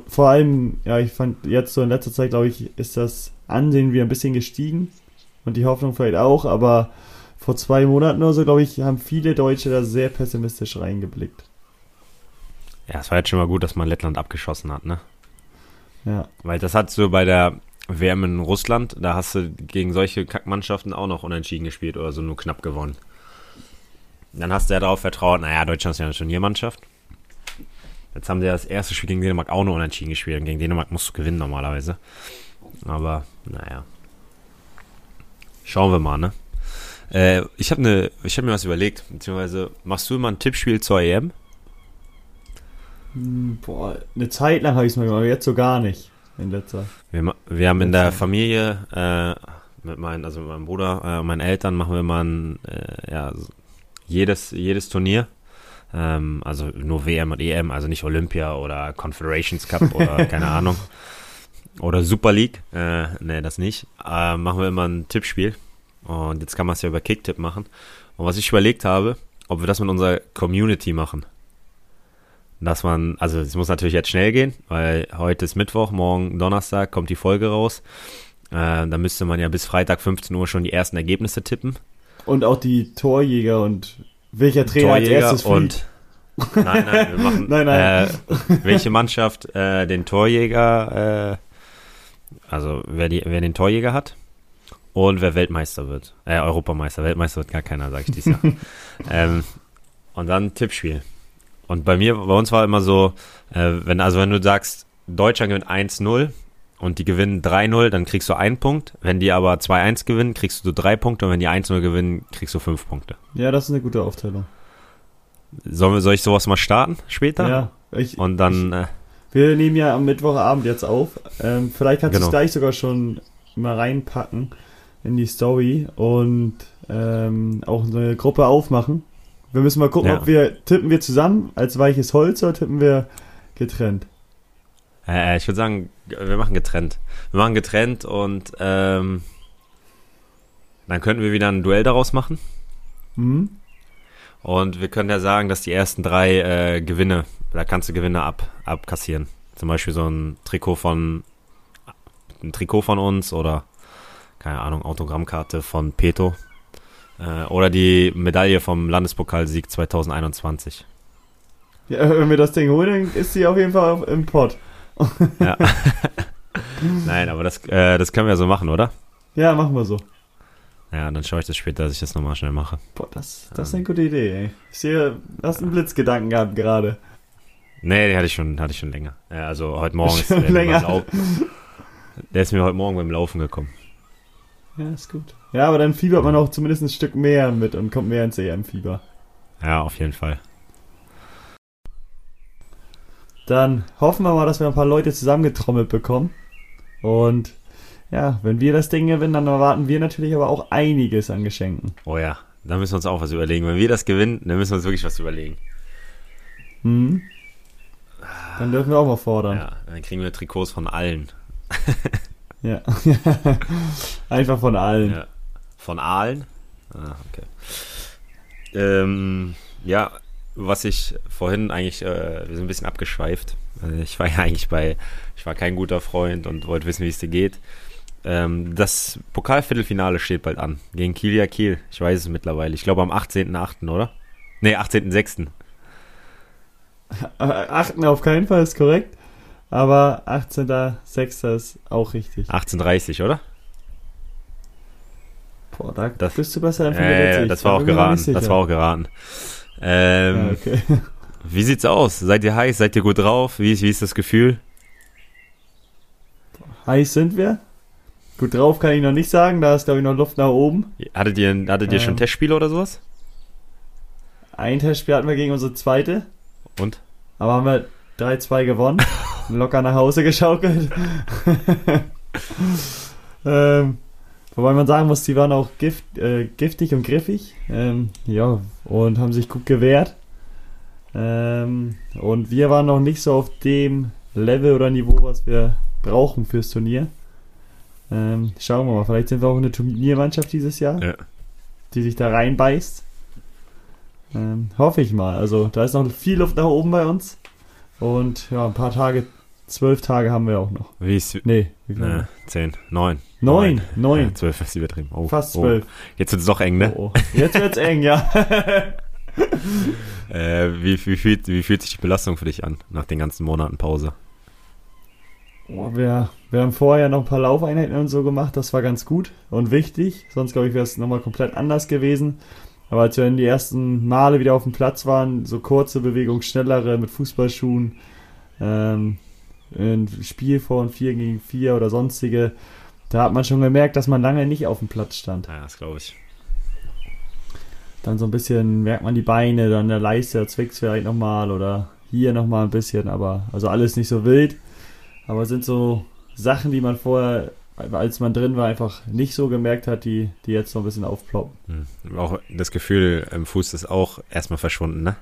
vor allem, ja, ich fand jetzt so in letzter Zeit, glaube ich, ist das Ansehen wieder ein bisschen gestiegen. Und die Hoffnung vielleicht auch, aber vor zwei Monaten oder so, glaube ich, haben viele Deutsche da sehr pessimistisch reingeblickt. Ja, es war jetzt schon mal gut, dass man Lettland abgeschossen hat, ne? Ja. Weil das hat so bei der WM in Russland, da hast du gegen solche Kackmannschaften auch noch unentschieden gespielt oder so nur knapp gewonnen. Dann hast du ja darauf vertraut, naja, Deutschland ist ja eine Turniermannschaft. Jetzt haben sie ja das erste Spiel gegen Dänemark auch nur unentschieden gespielt. Und gegen Dänemark musst du gewinnen normalerweise. Aber, naja. Schauen wir mal, ne? Äh, ich habe ne, ich hab mir was überlegt, beziehungsweise machst du immer ein Tippspiel zur EM? Hm, Boah, eine Zeit lang habe ich es mal gemacht, aber jetzt so gar nicht. In letzter. Wir, wir haben in der Familie äh, mit meinen, also mit meinem Bruder, äh, und meinen Eltern machen wir mal ein, äh, ja, jedes, jedes Turnier. Ähm, also nur WM und EM, also nicht Olympia oder Confederations Cup oder *laughs* keine Ahnung. Oder Super League. Äh, nee, das nicht. Äh, machen wir immer ein Tippspiel. Und jetzt kann man es ja über Kicktipp machen. Und was ich überlegt habe, ob wir das mit unserer Community machen. Dass man, also es muss natürlich jetzt schnell gehen, weil heute ist Mittwoch, morgen Donnerstag kommt die Folge raus. Äh, da müsste man ja bis Freitag 15 Uhr schon die ersten Ergebnisse tippen. Und auch die Torjäger und welcher Trainer als Torjäger erstes fliegt. und nein, nein, wir machen *laughs* Nein, nein. Äh, welche Mannschaft äh, den Torjäger, äh, also wer, die, wer den Torjäger hat und wer Weltmeister wird. Äh, Europameister, Weltmeister wird gar keiner, sag ich dies Jahr. *laughs* ähm, und dann Tippspiel. Und bei mir, bei uns war immer so, äh, wenn, also wenn du sagst, Deutschland gewinnt 1-0 und die gewinnen 3-0, dann kriegst du einen Punkt. Wenn die aber 2-1 gewinnen, kriegst du drei Punkte und wenn die 1-0 gewinnen, kriegst du fünf Punkte. Ja, das ist eine gute Aufteilung. Wir, soll ich sowas mal starten später? Ja, ich, Und dann, äh, Wir nehmen ja am Mittwochabend jetzt auf. Ähm, vielleicht kannst du Genau. es gleich sogar schon mal reinpacken in die Story und ähm, auch eine Gruppe aufmachen. Wir müssen mal gucken, Ja. ob wir tippen wir zusammen als weiches Holz oder tippen wir getrennt. äh, ich würde sagen, wir machen getrennt. Wir machen getrennt und ähm, dann könnten wir wieder ein Duell daraus machen. Mhm. Und wir können ja sagen, dass die ersten drei äh, Gewinne, da kannst du Gewinne ab, abkassieren. Zum Beispiel so ein Trikot von ein Trikot von uns oder keine Ahnung, Autogrammkarte von Peto. Äh, oder die Medaille vom Landespokalsieg 2021. Ja, wenn wir das Ding holen, dann ist sie auf jeden Fall im Pod. Ja. *laughs* Nein, aber das, äh, das können wir so machen, oder? Ja, machen wir so. Ja, dann schaue ich das später, dass ich das nochmal schnell mache. Boah, das, das ist eine gute Idee, ey. Ich sehe, du hast einen Blitzgedanken gehabt gerade. Nee, den hatte ich schon, hatte ich schon länger. Ja, also heute Morgen ist Schon der, länger. der ist mir heute Morgen beim Laufen gekommen. Ja, ist gut. Ja, aber dann fiebert man auch zumindest ein Stück mehr mit und kommt mehr ins EM-Fieber. Ja, auf jeden Fall. Dann hoffen wir mal, dass wir ein paar Leute zusammengetrommelt bekommen. Und ja, wenn wir das Ding gewinnen, dann erwarten wir natürlich aber auch einiges an Geschenken. Oh ja, da müssen wir uns auch was überlegen. Wenn wir das gewinnen, dann müssen wir uns wirklich was überlegen. Hm? Dann dürfen wir auch mal fordern. Ja, dann kriegen wir Trikots von allen. *laughs* Ja. *laughs* Einfach von allen. Ja. Von Aalen? Ah, okay. Ähm, ja, was ich vorhin eigentlich, äh, wir sind ein bisschen abgeschweift. Also ich war ja *laughs* eigentlich bei, ich war kein guter Freund und wollte wissen, wie es dir geht. Ähm, das Pokalviertelfinale steht bald an. Gegen Kilia Kiel. Ich weiß es mittlerweile. Ich glaube am 18.8., oder? Nee, 18.6. Äh, Achten auf keinen Fall ist korrekt. Aber 18.06. ist auch richtig. 18.30, oder? Boah, da Das- bist du besser ja, ich. das Da war auch geraten. Das war auch geraten. Ähm, Ja, okay. *laughs* Wie sieht's aus? Seid ihr heiß? Seid ihr gut drauf? Wie wie ist das Gefühl? Heiß sind wir. Gut drauf kann ich noch nicht sagen. Da ist, glaube ich, noch Luft nach oben. Hattet ihr, hattet ihr schon Ähm. Testspiele oder sowas? Ein Testspiel hatten wir gegen unsere zweite. Und? Aber haben wir 3-2 gewonnen. *laughs* Locker nach Hause geschaukelt. *laughs* ähm, wobei man sagen muss, die waren auch gift, äh, giftig und griffig. Ähm, ja, und haben sich gut gewehrt. Ähm, und wir waren noch nicht so auf dem Level oder Niveau, was wir brauchen fürs Turnier. Ähm, schauen wir mal, vielleicht sind wir auch eine Turniermannschaft dieses Jahr, Ja. die sich da reinbeißt. Ähm, hoffe ich mal. Also da ist noch viel Luft nach oben bei uns. Und ja, ein paar Tage, zwölf Tage haben wir auch noch. Wie ist. Nee, wie viel? Äh, zehn, neun. Neun, neun. Ja, zwölf ist übertrieben. Oh, Fast oh. zwölf. Jetzt wird's doch eng, ne? Oh, oh. Jetzt wird's eng, ja. *laughs* Äh, wie, wie, fühlt, wie fühlt sich die Belastung für dich an, nach den ganzen Monaten Pause? Oh, wir, wir haben vorher noch ein paar Laufeinheiten und so gemacht, das war ganz gut und wichtig. Sonst, glaube ich, wäre es nochmal komplett anders gewesen. Aber als wir dann die ersten Male wieder auf dem Platz waren, so kurze Bewegungen, schnellere mit Fußballschuhen, ähm, ein Spiel von 4 gegen 4 oder sonstige, da hat man schon gemerkt, dass man lange nicht auf dem Platz stand. Ja, das glaube ich. Dann so ein bisschen merkt man die Beine, dann der Leiste zwickt vielleicht nochmal oder hier nochmal ein bisschen, aber also alles nicht so wild. Aber es sind so Sachen, die man vorher, als man drin war, einfach nicht so gemerkt hat, die, die jetzt noch ein bisschen aufploppen. Hm. Auch das Gefühl im Fuß ist auch erstmal verschwunden, ne?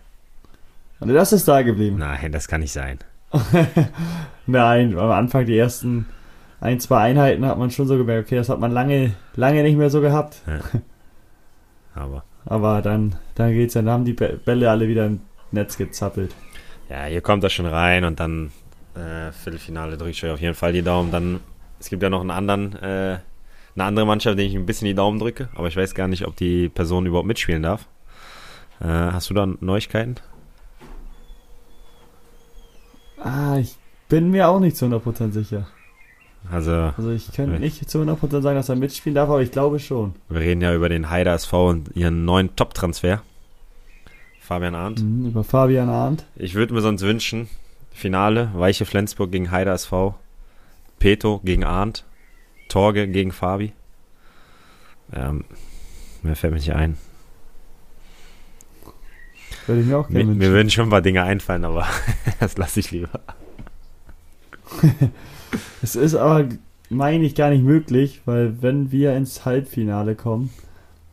Und das ist da geblieben. Nein, das kann nicht sein. *laughs* Nein, am Anfang die ersten ein, zwei Einheiten hat man schon so gemerkt, okay, das hat man lange, lange nicht mehr so gehabt. *laughs* Aber Aber dann, dann geht's ja, dann haben die Bä- Bälle alle wieder im Netz gezappelt. ja, hier kommt das schon rein und dann äh, Viertelfinale drücke ich euch auf jeden Fall die Daumen. Dann, es gibt ja noch einen anderen, äh, eine andere Mannschaft, denen ich ein bisschen die Daumen drücke, aber ich weiß gar nicht, ob die Person überhaupt mitspielen darf. Äh, hast du da Neuigkeiten? Ah, ich bin mir auch nicht zu 100% sicher. Also, Also ich könnte nicht zu 100% sagen, dass er mitspielen darf, aber ich glaube schon. wir reden ja über den Heider SV und ihren neuen Top-Transfer. Fabian Arndt. Mhm, über Fabian Arndt. Ich würde mir sonst wünschen, Finale, Weiche Flensburg gegen Heider SV, Peto gegen Arndt, Torge gegen Fabi. Ähm, mir fällt mir nicht ein. Würde ich mir auch gerne Mir, mir wünschen. würden schon ein paar Dinge einfallen, aber *laughs* das lasse ich lieber. *laughs* Es ist aber, meine ich, gar nicht möglich, weil wenn wir ins Halbfinale kommen,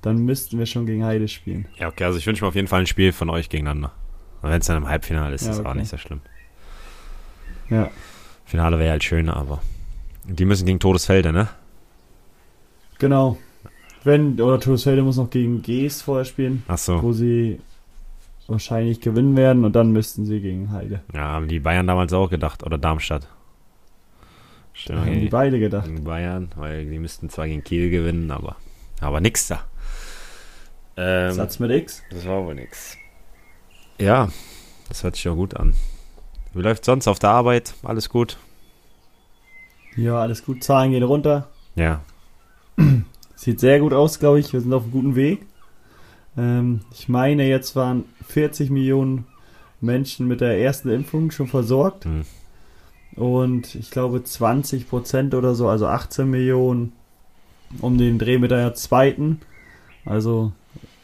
dann müssten wir schon gegen Heide spielen. Ja, okay, also ich wünsche mir auf jeden Fall ein Spiel von euch gegeneinander. Und wenn es dann im Halbfinale ist, Ja, ist es auch okay. nicht so schlimm. Ja. Finale wäre halt schöner, aber die müssen gegen Todesfelde, ne? Genau. Wenn, oder Todesfelde muss noch gegen Geest vorher spielen, Ach so. wo sie wahrscheinlich gewinnen werden und dann müssten sie gegen Heide. Ja, haben die Bayern damals auch gedacht. Oder Darmstadt. Stimmt, Haben die beide gedacht. gegen Bayern, weil die müssten zwar gegen Kiel gewinnen, aber, aber nix da. Ähm, Satz mit X. das war wohl nix. Ja, das hört sich auch gut an. Wie läuft sonst auf der Arbeit? Alles gut? Ja, alles gut. Zahlen gehen runter. Ja. *clears throat* sieht sehr gut aus, glaube ich. Wir sind auf einem guten Weg. Ähm, ich meine, jetzt waren 40 Millionen Menschen mit der ersten Impfung schon versorgt. Hm. Und ich glaube 20 Prozent oder so, also 18 Millionen um den Dreh mit der zweiten. Also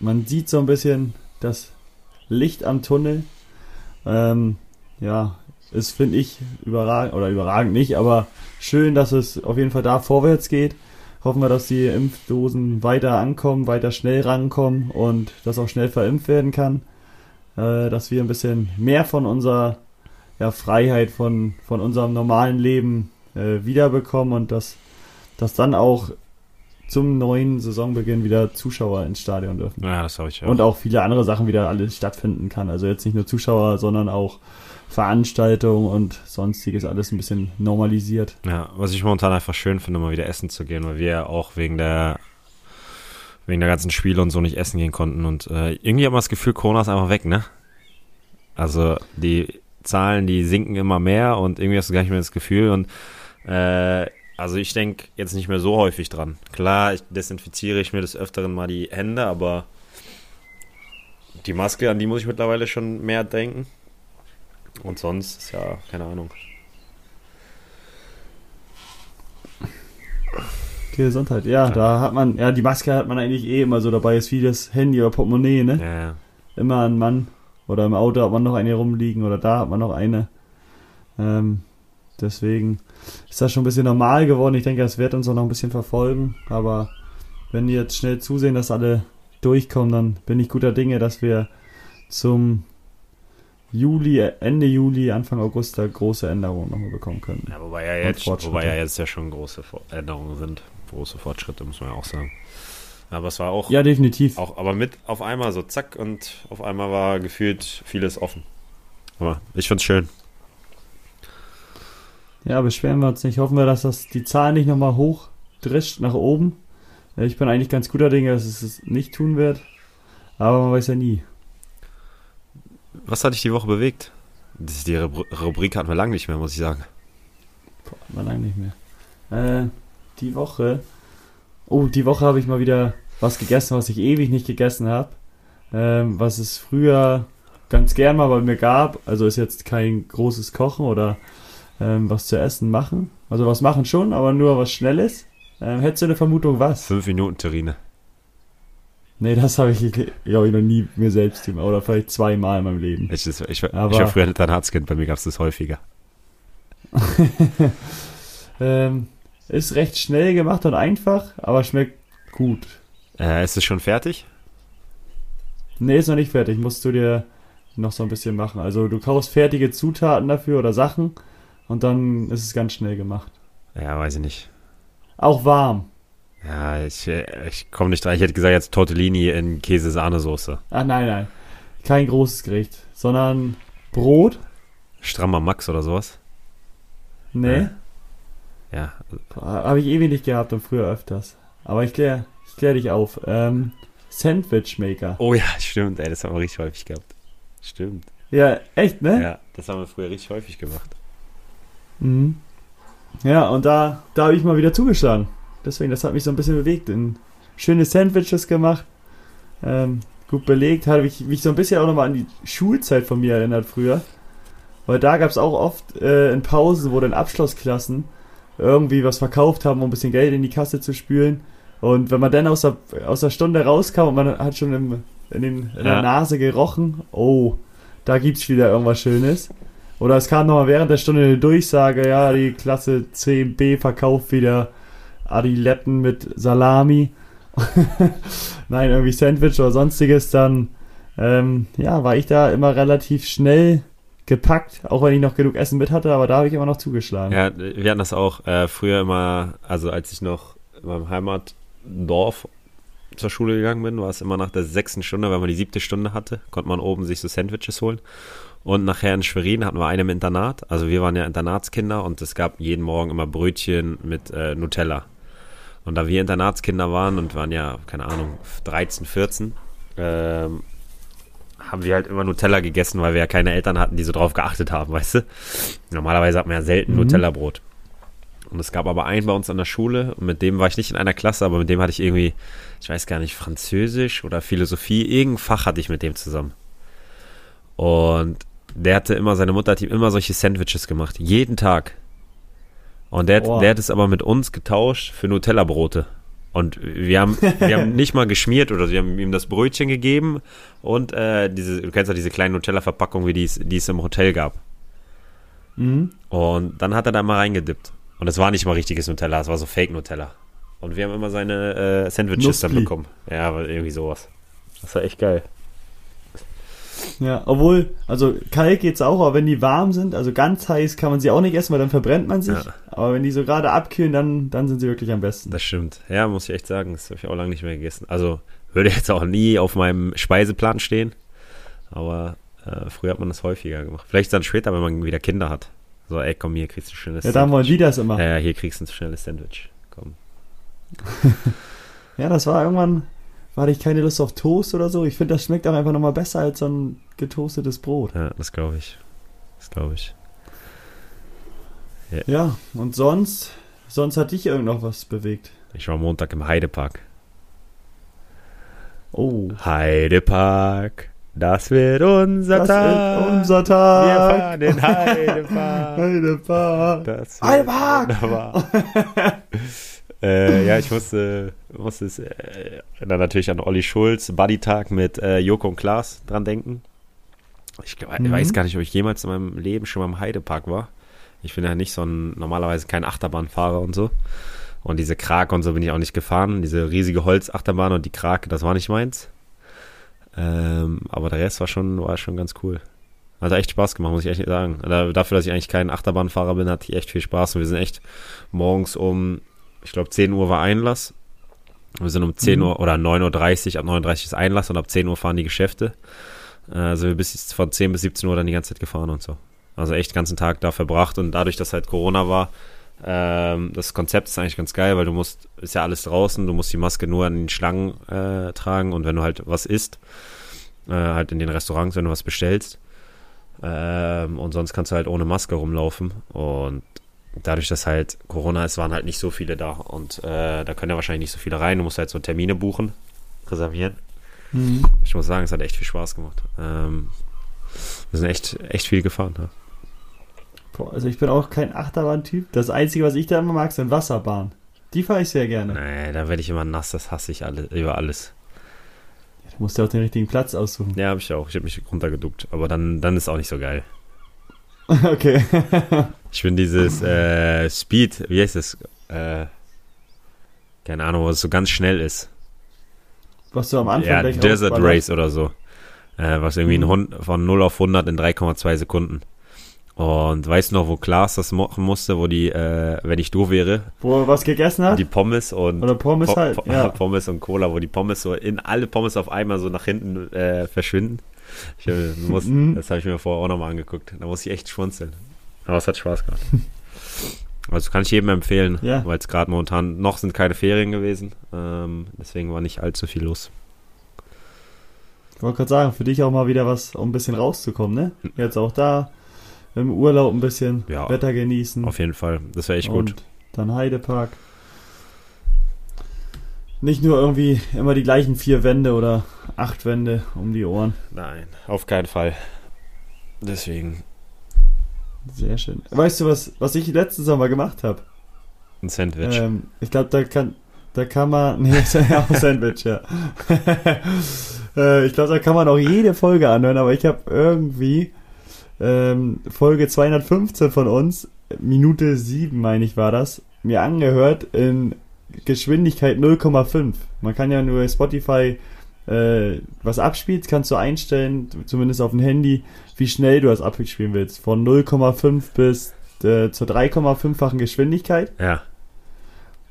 man sieht so ein bisschen das Licht am Tunnel. Ähm, ja, ist, finde ich, überragend, oder überragend nicht, aber schön, dass es auf jeden Fall da vorwärts geht. Hoffen wir, dass die Impfdosen weiter ankommen, weiter schnell rankommen und dass auch schnell verimpft werden kann. Äh, dass wir ein bisschen mehr von unserer ja, Freiheit, von, von unserem normalen Leben äh, wiederbekommen und dass, dass dann auch zum neuen Saisonbeginn wieder Zuschauer ins Stadion dürfen. Ja, das habe ich auch. Und auch viele andere Sachen wieder alles stattfinden kann. Also jetzt nicht nur Zuschauer, sondern auch Veranstaltungen und sonstiges alles ein bisschen normalisiert. Ja, was ich momentan einfach schön finde, mal wieder essen zu gehen, weil wir ja auch wegen der wegen der ganzen Spiele und so nicht essen gehen konnten. Und äh, irgendwie hat man das Gefühl, Corona ist einfach weg, ne? Also die Zahlen, die sinken immer mehr und irgendwie hast du gar nicht mehr das Gefühl. Und äh, also ich denke jetzt nicht mehr so häufig dran. Klar, ich desinfiziere ich mir des Öfteren mal die Hände, aber die Maske, an die muss ich mittlerweile schon mehr denken. Und sonst ist ja, keine Ahnung. Gesundheit, ja, da hat man, ja, die Maske hat man eigentlich eh immer so dabei, ist wie das Handy oder Portemonnaie, ne? Ja, ja. Immer ein Mann. Oder im Auto hat man noch eine rumliegen oder da hat man noch eine. Ähm, deswegen ist das schon ein bisschen normal geworden. Ich denke, das wird uns auch noch ein bisschen verfolgen. Aber wenn die jetzt schnell zusehen, dass alle durchkommen, dann bin ich guter Dinge, dass wir zum Juli, Ende Juli, Anfang August da große Änderungen nochmal bekommen können. Ja, wobei ja jetzt, wobei ja jetzt ja schon große Änderungen sind. Große Fortschritte, muss man ja auch sagen. Aber es war auch, Ja, definitiv. auch aber mit auf einmal so zack und auf einmal war gefühlt vieles offen. Aber ich find's schön. Ja, beschweren wir uns nicht. Hoffen wir, dass das die Zahl nicht nochmal hochdrischt nach oben. Ja, Ich bin eigentlich ganz guter Dinge, dass es es nicht tun wird. Aber man weiß ja nie. Was hat dich die Woche bewegt? Die Rubri- Rubrik hatten wir lange nicht mehr, muss ich sagen. Boah, war lange nicht mehr. Äh, die Woche. Oh, die Woche habe ich mal wieder was gegessen, was ich ewig nicht gegessen habe. Ähm, was es früher ganz gern mal bei mir gab. Also ist jetzt kein großes Kochen oder ähm, was zu essen machen. Also was machen schon, aber nur was Schnelles. Ähm, hättest du eine Vermutung, was? Fünf Minuten Terrine. Nee, das habe ich, glaube ich, noch nie mir selbst gemacht. Oder vielleicht zweimal in meinem Leben. Ich, ich, ich, ich war früher ein Internatskind, bei mir gab's das häufiger. *laughs* Ähm, ist recht schnell gemacht und einfach, aber schmeckt gut. Äh, ist es schon fertig? Nee, ist noch nicht fertig. Musst du dir noch so ein bisschen machen. Also du kaufst fertige Zutaten dafür oder Sachen und dann ist es ganz schnell gemacht. Ja, weiß ich nicht. Auch warm. Ja, ich, äh, ich komme nicht dran. Ich hätte gesagt, jetzt Tortellini in Käse-Sahnesoße. Ah, nein, nein. Kein großes Gericht, sondern Brot. Strammer Max oder sowas. Nee, Ja, habe ich ewig nicht gehabt und früher öfters. Aber ich klär, ich klär dich auf. Ähm, Sandwich Maker. Oh ja, stimmt, ey, das haben wir richtig häufig gehabt. Stimmt. Ja, echt, ne? Ja, das haben wir früher richtig häufig gemacht. Mhm. Ja, und da, da habe ich mal wieder zugeschlagen. Deswegen, das hat mich so ein bisschen bewegt. In schöne Sandwiches gemacht. Ähm, gut belegt. Habe ich mich so ein bisschen auch nochmal an die Schulzeit von mir erinnert früher. Weil da gab es auch oft äh, in Pausen, wo dann Abschlussklassen irgendwie was verkauft haben, um ein bisschen Geld in die Kasse zu spülen. Und wenn man dann aus der, aus der Stunde rauskam und man hat schon im, in, den, in der Ja. Nase gerochen, oh, da gibt's wieder irgendwas Schönes. Oder es kam nochmal während der Stunde eine Durchsage, ja, die Klasse 10b verkauft wieder Adiletten mit Salami. *laughs* Nein, irgendwie Sandwich oder sonstiges, dann ähm, ja, war ich da immer relativ schnell gepackt, auch wenn ich noch genug Essen mit hatte, aber da habe ich immer noch zugeschlagen. Ja, wir hatten das auch äh, früher immer, also als ich noch in meinem Heimatdorf zur Schule gegangen bin, war es immer nach der sechsten Stunde, wenn man die siebte Stunde hatte, konnte man oben sich so Sandwiches holen. Und nachher in Schwerin hatten wir einen im Internat. Also wir waren ja Internatskinder und es gab jeden Morgen immer Brötchen mit äh, Nutella. Und da wir Internatskinder waren und waren ja, keine Ahnung, 13, 14, ähm, haben wir halt immer Nutella gegessen, weil wir ja keine Eltern hatten, die so drauf geachtet haben, weißt du? Normalerweise hat man ja selten Mhm. Nutella-Brot. Und es gab aber einen bei uns an der Schule, und mit dem war ich nicht in einer Klasse, aber mit dem hatte ich irgendwie, ich weiß gar nicht, Französisch oder Philosophie, irgendein Fach hatte ich mit dem zusammen. Und der hatte immer, seine Mutter hat ihm immer solche Sandwiches gemacht, jeden Tag. Und der, der hat es aber mit uns getauscht für Nutella-Brote. Und wir haben, wir haben *laughs* nicht mal geschmiert oder wir haben ihm das Brötchen gegeben und äh, diese, du kennst ja diese kleinen Nutella-Verpackungen, wie die es, die es im Hotel gab. Mhm. Und dann hat er da mal reingedippt. Und es war nicht mal richtiges Nutella, es war so Fake-Nutella. Und wir haben immer seine äh, Sandwiches dann Nuspli. bekommen. Ja, irgendwie sowas. Das war echt geil. Ja, obwohl, also kalt geht's auch, aber wenn die warm sind, also ganz heiß kann man sie auch nicht essen, weil dann verbrennt man sich. Ja. Aber wenn die so gerade abkühlen, dann, dann sind sie wirklich am besten. Das stimmt. Ja, muss ich echt sagen, das habe ich auch lange nicht mehr gegessen. Also würde jetzt auch nie auf meinem Speiseplan stehen. Aber äh, früher hat man das häufiger gemacht. Vielleicht dann später, wenn man wieder Kinder hat. So, ey, komm, hier kriegst du ein schnelles Ja, dann wollen die das immer. Ja, ja, hier kriegst du ein schnelles Sandwich. Komm. *laughs* Ja, das war irgendwann, war ich keine Lust auf Toast oder so. Ich finde, das schmeckt auch einfach nochmal besser als so ein getoastetes Brot. Ja, das glaube ich. Das glaube ich. Ja, und sonst, sonst hat dich irgend noch was bewegt. Ich war Montag im Heidepark. Oh, Heidepark, das wird unser das Tag. ist unser Wir Tag. fahren in *laughs* Heidepark. Heidepark. Das wird Heidepark. wunderbar. *laughs* äh, ja, ich musste, musste es, äh, dann natürlich an Olli Schulz, Buddy-Tag mit äh, Joko und Klaas dran denken. Ich Mhm. weiß gar nicht, ob ich jemals in meinem Leben schon mal im Heidepark war. Ich bin ja nicht so ein, normalerweise kein Achterbahnfahrer und so. Und diese Krake und so bin ich auch nicht gefahren. Diese riesige Holzachterbahn und die Krake, das war nicht meins. Ähm, aber der Rest war schon, war schon ganz cool. Hat echt Spaß gemacht, muss ich echt sagen. Da- Dafür, dass ich eigentlich kein Achterbahnfahrer bin, hatte ich echt viel Spaß. Und wir sind echt morgens um, ich glaube 10 Uhr war Einlass. Wir sind um 10 Mhm. Uhr oder 9.30 Uhr, ab 9.30 Uhr ist Einlass und ab 10 Uhr fahren die Geschäfte. Äh, Also wir bis von 10 bis 17 Uhr dann die ganze Zeit gefahren und so. Also echt den ganzen Tag da verbracht und dadurch, dass halt Corona war, ähm, das Konzept ist eigentlich ganz geil, weil du musst, ist ja alles draußen, du musst die Maske nur an den Schlangen äh, tragen und wenn du halt was isst, äh, halt in den Restaurants, wenn du was bestellst, ähm, und sonst kannst du halt ohne Maske rumlaufen und dadurch, dass halt Corona ist, waren halt nicht so viele da und äh, da können ja wahrscheinlich nicht so viele rein, du musst halt so Termine buchen, reservieren. Mhm. Ich muss sagen, es hat echt viel Spaß gemacht. Ähm, wir sind echt, echt viel gefahren. Ja. Boah, also ich bin auch kein Achterbahn-Typ. Das Einzige, was ich da immer mag, sind Wasserbahnen. Die fahre ich sehr gerne. Nee, da werde ich immer nass, das hasse ich alle, über alles. Du musst ja auch den richtigen Platz aussuchen. Ja, habe ich auch. Ich habe mich runtergeduckt. Aber dann, dann ist auch nicht so geil. *laughs* okay. Ich bin dieses äh, Speed, wie heißt das? Äh, keine Ahnung, was so ganz schnell ist. Was du am Anfang Ja, Desert. Race oder so. Äh, was irgendwie Mhm. Hund von 0 auf 100 in 3,2 Sekunden. Und weißt du noch, wo Klaas das machen musste, wo die, äh, wenn ich du wäre, Wo er was gegessen hat? die Pommes und Oder Pommes Po- halt. Po- Ja. *laughs* Pommes und Cola, wo die Pommes so in alle Pommes auf einmal so nach hinten äh, verschwinden. Ich, muss, Mhm. das habe ich mir vorher auch nochmal angeguckt. Da muss ich echt schmunzeln. Aber es hat Spaß gemacht. Also kann ich jedem empfehlen, Ja. weil es gerade momentan noch sind keine Ferien gewesen. Ähm, deswegen war nicht allzu viel los. Ich wollte gerade sagen, für dich auch mal wieder was, um ein bisschen rauszukommen, ne? Jetzt auch da im Urlaub ein bisschen Ja. Wetter genießen. Auf jeden Fall. Das wäre echt und gut. dann Heidepark. Nicht nur irgendwie immer die gleichen vier Wände oder acht Wände um die Ohren. Nein, auf keinen Fall. Deswegen Sehr schön. Weißt du, was, was ich letzten Sommer gemacht habe? ein Sandwich. Ähm, ich glaube, da kann, da kann man, *laughs* nee, ist ja auch Sandwich, ja. *laughs* äh, ich glaube, da kann man auch jede Folge anhören, aber ich habe irgendwie ähm, Folge 215 von uns, Minute 7, meine ich, war das, mir angehört in Geschwindigkeit 0,5. Man kann ja nur Spotify äh, was abspielt, kannst du einstellen, zumindest auf dem Handy, wie schnell du das abspielen willst. Von 0,5 bis äh, zur 3,5-fachen Geschwindigkeit. ja.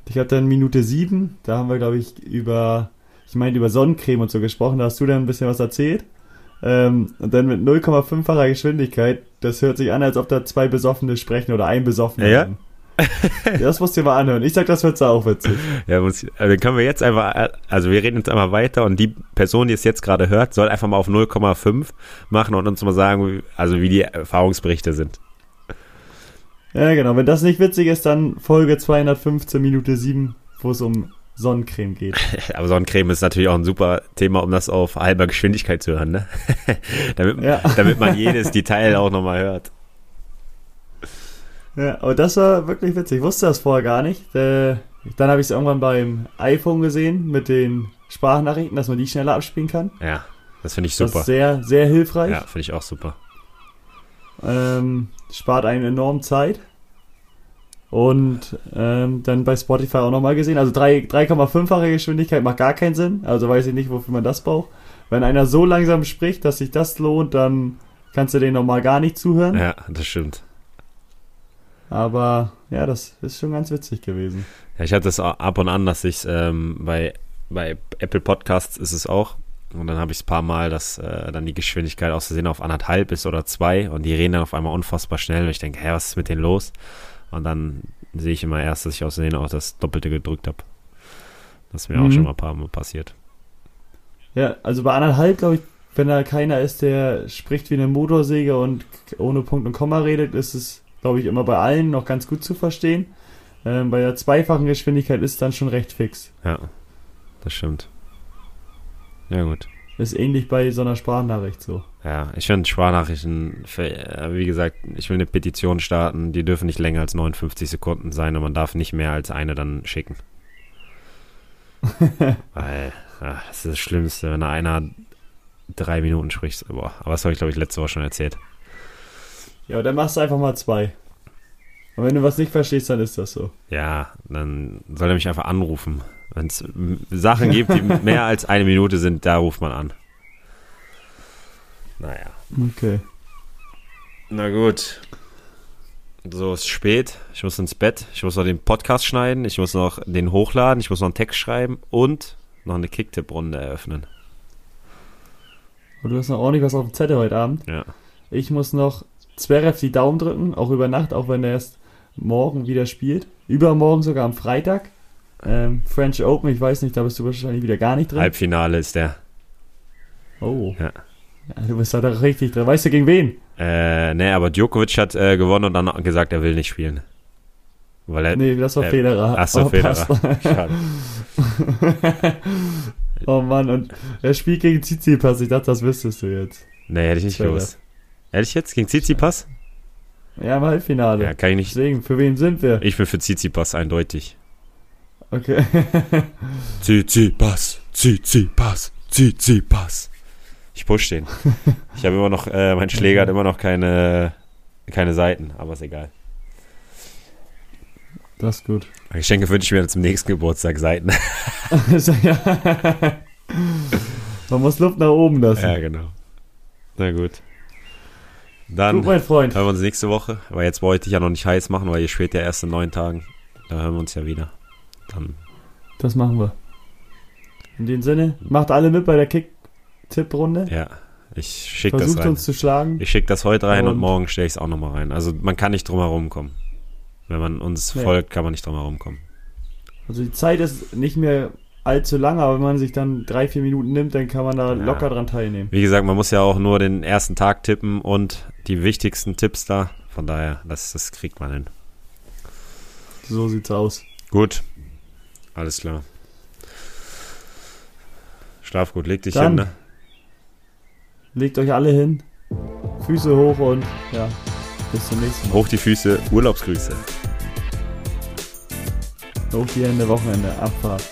Ich hatte dann Minute 7, da haben wir, glaube ich, über, ich meine, über Sonnencreme und so gesprochen, da hast du dann ein bisschen was erzählt. Ähm, und dann mit 0,5-facher Geschwindigkeit, das hört sich an, als ob da zwei Besoffene sprechen oder ein Besoffener. Ja? ja, *laughs* das musst du dir mal anhören. Ich sag, das wird auch witzig. Ja, muss, also dann können wir jetzt einfach, also wir reden jetzt einmal weiter und die Person, die es jetzt gerade hört, soll einfach mal auf 0,5 machen und uns mal sagen, wie- also wie die Erfahrungsberichte sind. Ja, genau. Wenn das nicht witzig ist, dann Folge 215 Minute 7, wo es um Sonnencreme geht. *laughs* Aber Sonnencreme ist natürlich auch ein super Thema, um das auf halber Geschwindigkeit zu hören, ne? *laughs* damit, Ja. damit man jedes Detail auch nochmal hört. Ja, aber das war wirklich witzig. Ich wusste das vorher gar nicht. Äh, dann habe ich es irgendwann beim iPhone gesehen mit den Sprachnachrichten, dass man die schneller abspielen kann. Ja, das finde ich Das super. ist sehr, sehr hilfreich. Ja, finde ich auch super. Ähm, spart einen enorm Zeit. Und ähm, dann bei Spotify auch nochmal gesehen. Also drei- 3,5-fache Geschwindigkeit macht gar keinen Sinn. Also weiß ich nicht, wofür man das braucht. Wenn einer so langsam spricht, dass sich das lohnt, dann kannst du den nochmal gar nicht zuhören. Ja, das stimmt. Aber ja, das ist schon ganz witzig gewesen. Ja, ich hatte es auch ab und an, dass ich ähm, bei, bei Apple Podcasts ist es auch. Und dann habe ich es ein paar Mal, dass äh, dann die Geschwindigkeit aus Versehen auf anderthalb ist oder zwei und die reden dann auf einmal unfassbar schnell und ich denke, hä, was ist mit denen los? Und dann sehe ich immer erst, dass ich aus Versehen auch das Doppelte gedrückt habe. Das ist mir auch Mhm. schon mal ein paar Mal passiert. Ja, also bei anderthalb, glaube ich, wenn da keiner ist, der spricht wie eine Motorsäge und ohne Punkt und Komma redet, ist es, glaube ich, immer bei allen noch ganz gut zu verstehen. Ähm, bei der zweifachen Geschwindigkeit ist es dann schon recht fix. Ja, das stimmt. Ja, gut. Ist ähnlich bei so einer Sprachnachricht so. Ja, ich finde Sprachnachrichten, äh, wie gesagt, ich will eine Petition starten, die dürfen nicht länger als 59 Sekunden sein und man darf nicht mehr als eine dann schicken. *laughs* Weil, ja, das ist das Schlimmste, wenn da einer drei Minuten spricht. Boah, aber das habe ich, glaube ich, letzte Woche schon erzählt. Ja, aber dann machst du einfach mal zwei. Und wenn du was nicht verstehst, dann ist das so. Ja, dann soll er mich einfach anrufen. Wenn es Sachen gibt, die *laughs* mehr als eine Minute sind, da ruft man an. Naja. Okay. Na gut. So, es ist spät. Ich muss ins Bett. Ich muss noch den Podcast schneiden. Ich muss noch den hochladen. Ich muss noch einen Text schreiben und noch eine Kicktipp-Runde eröffnen. Und du hast noch ordentlich was auf dem Zettel heute Abend. Ja. Ich muss noch Zverev die Daumen drücken, auch über Nacht, auch wenn er erst morgen wieder spielt. Übermorgen sogar am Freitag. Ähm, French Open, ich weiß nicht, da bist du wahrscheinlich wieder gar nicht drin. Halbfinale ist der. Oh. Ja. Ja, du bist da doch richtig drin. Weißt du gegen wen? Äh, nee, aber Djokovic hat äh, gewonnen und dann gesagt, er will nicht spielen. Weil er. Nee, das war äh, Federer. Ach so, Aber Federer. *laughs* Schade. *laughs* oh Mann, und er spielt gegen Tsitsipas. Ich dachte, das wüsstest du jetzt. Nee, hätte ich nicht gewusst. Ehrlich jetzt? Gegen Tsitsipas? Ja, im Halbfinale. Ja, kann ich nicht. Deswegen, für wen sind wir? Ich bin für Tsitsipas eindeutig. Okay. *laughs* Tsitsipas, Tsitsipas, Tsitsipas. Ich push den. *laughs* Ich habe immer noch, äh, mein Schläger hat immer noch keine, keine Seiten, aber ist egal. das ist gut. Geschenke wünsche ich mir zum nächsten Geburtstag Seiten. *laughs* Man muss Luft nach oben lassen. ja, genau. Na gut. Dann Gut, mein Freund. hören wir uns nächste Woche. Aber jetzt wollte ich ja noch nicht heiß machen, weil ihr spielt ja erst in neun Tagen. Da hören wir uns ja wieder. Dann, Das machen wir. In dem Sinne, macht alle mit bei der Kick-Tipp-Runde. ja, ich schicke das Versucht rein. uns zu schlagen. Ich schicke das heute rein und, Und- morgen stelle ich es auch nochmal rein. Also man kann nicht drum herum kommen. Wenn man uns Nee. folgt, kann man nicht drum herum kommen. Also die Zeit ist nicht mehr allzu lang, aber wenn man sich dann drei, vier Minuten nimmt, dann kann man da Ja. locker dran teilnehmen. Wie gesagt, man muss ja auch nur den ersten Tag tippen und die wichtigsten Tipps da. Von daher, das, das kriegt man hin. So sieht's aus. Gut. Alles klar. Schlaf gut, leg dich Dann. hin, ne? Legt euch alle hin, Füße hoch und ja, bis zum nächsten Mal. Hoch die Füße, Urlaubsgrüße. Hoch die Hände, Wochenende, Abfahrt.